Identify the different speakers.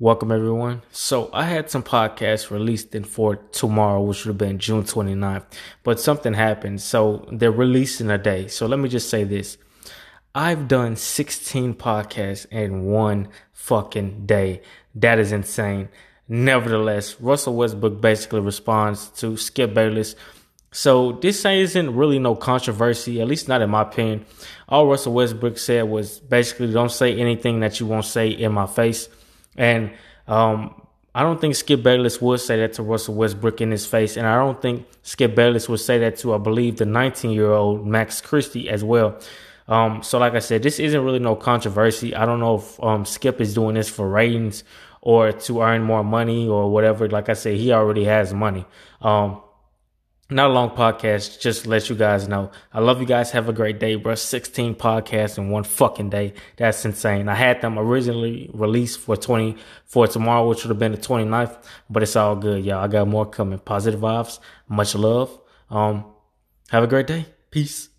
Speaker 1: Welcome everyone. So I had some podcasts released in for tomorrow, which would have been June 29th, but something happened. So they're releasing a day. So let me just say this. I've done 16 podcasts in one fucking day. That is insane. Nevertheless, Russell Westbrook basically responds to Skip Bayless. So this isn't really no controversy, at least not in my opinion. All Russell Westbrook said was basically don't say anything that you won't say in my face. And um, I don't think Skip Bayless would say that to Russell Westbrook in his face. And I don't think Skip Bayless would say that to, I believe, the 19 year old Max Christie as well. Um, so like I said, this isn't really no controversy. I don't know if um, Skip is doing this for ratings or to earn more money or whatever. Like I said, he already has money. Um, not a long podcast, just let you guys know. I love you guys. Have a great day, bro. 16 podcasts in one fucking day. That's insane. I had them originally released for 20, for tomorrow, which would have been the 29th, but it's all good, y'all. I got more coming. Positive vibes. Much love. Um, have a great day. Peace.